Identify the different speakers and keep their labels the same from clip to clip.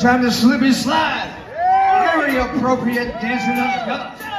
Speaker 1: time to slip and slide. Very appropriate dancing on the gut.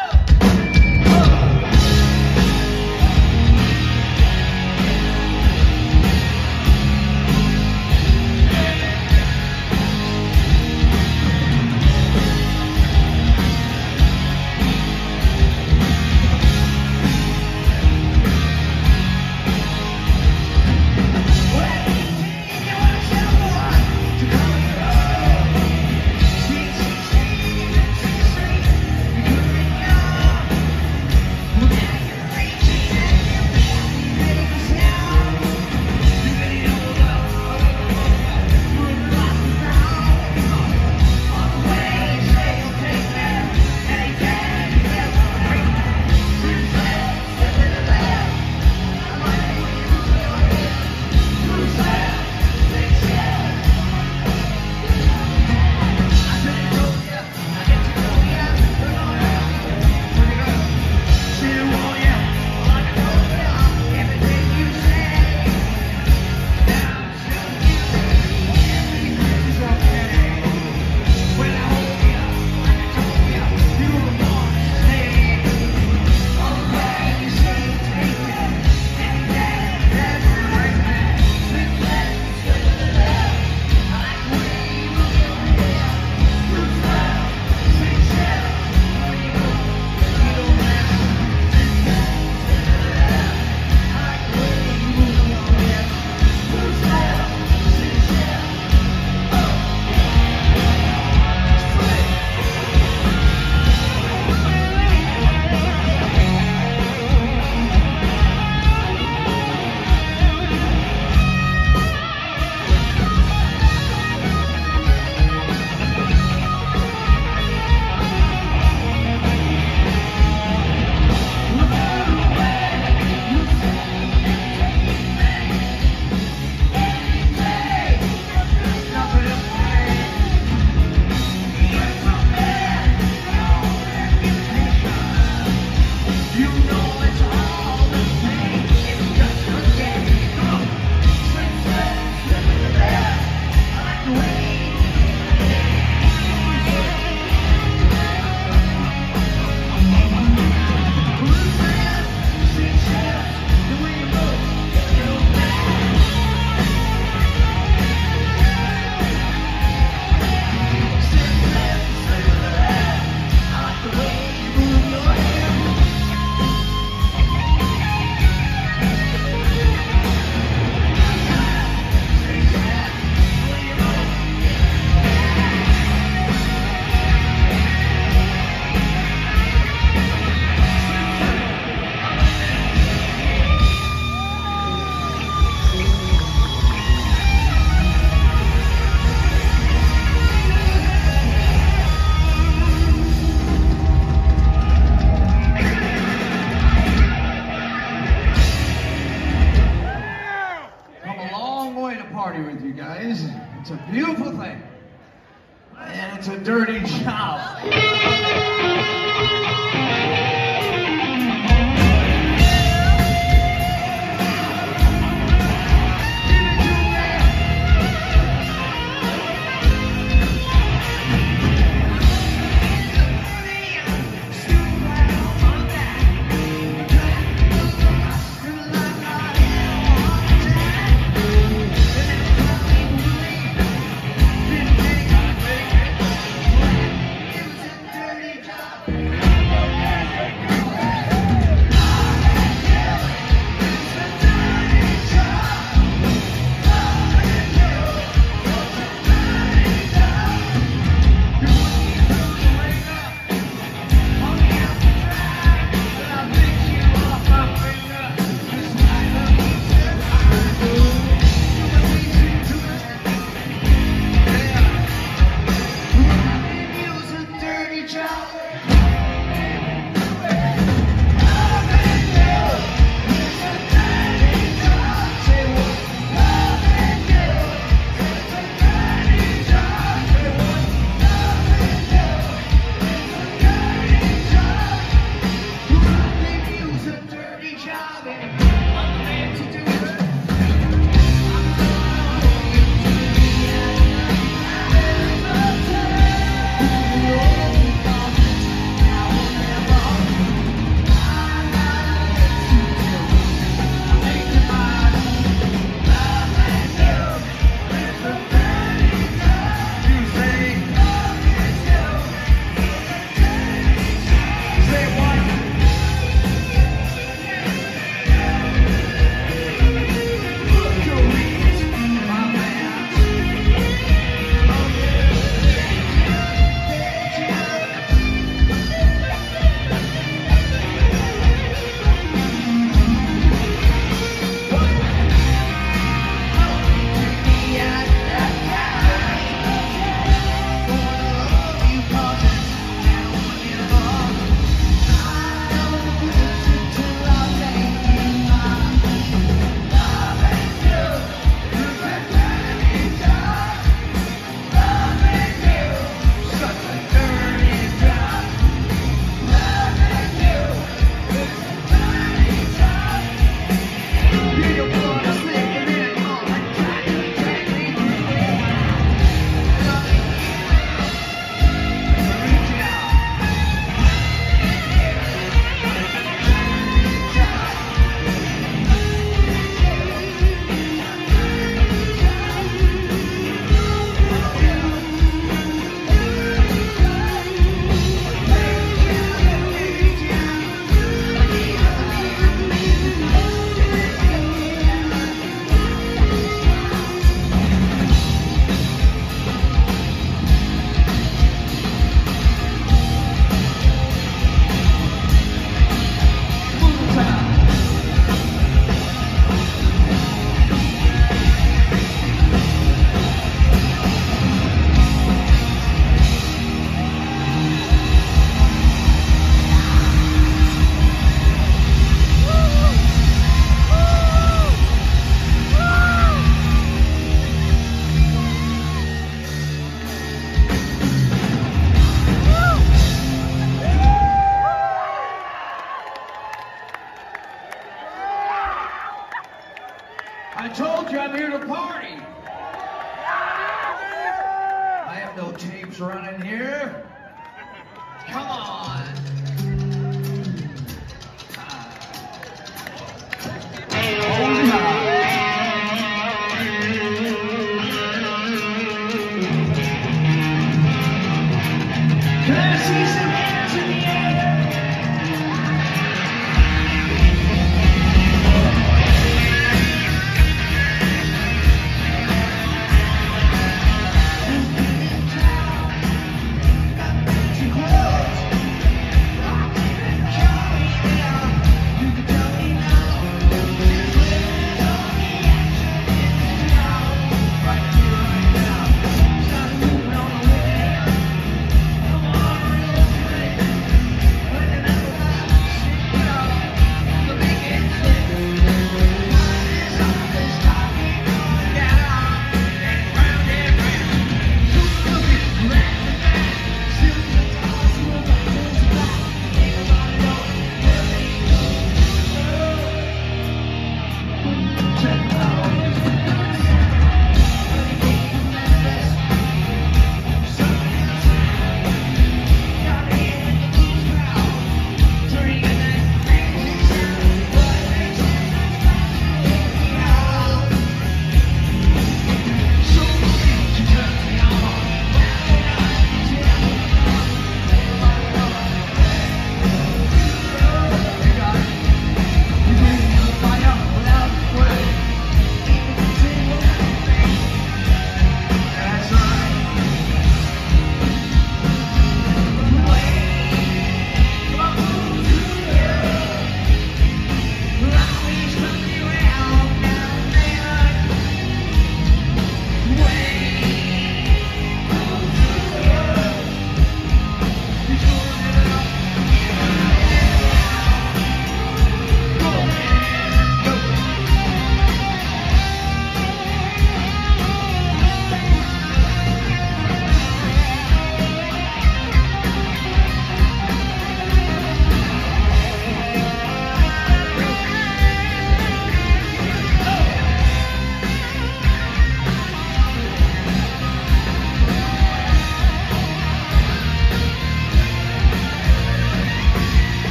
Speaker 1: party with you guys. It's a beautiful thing. And it's a dirty job.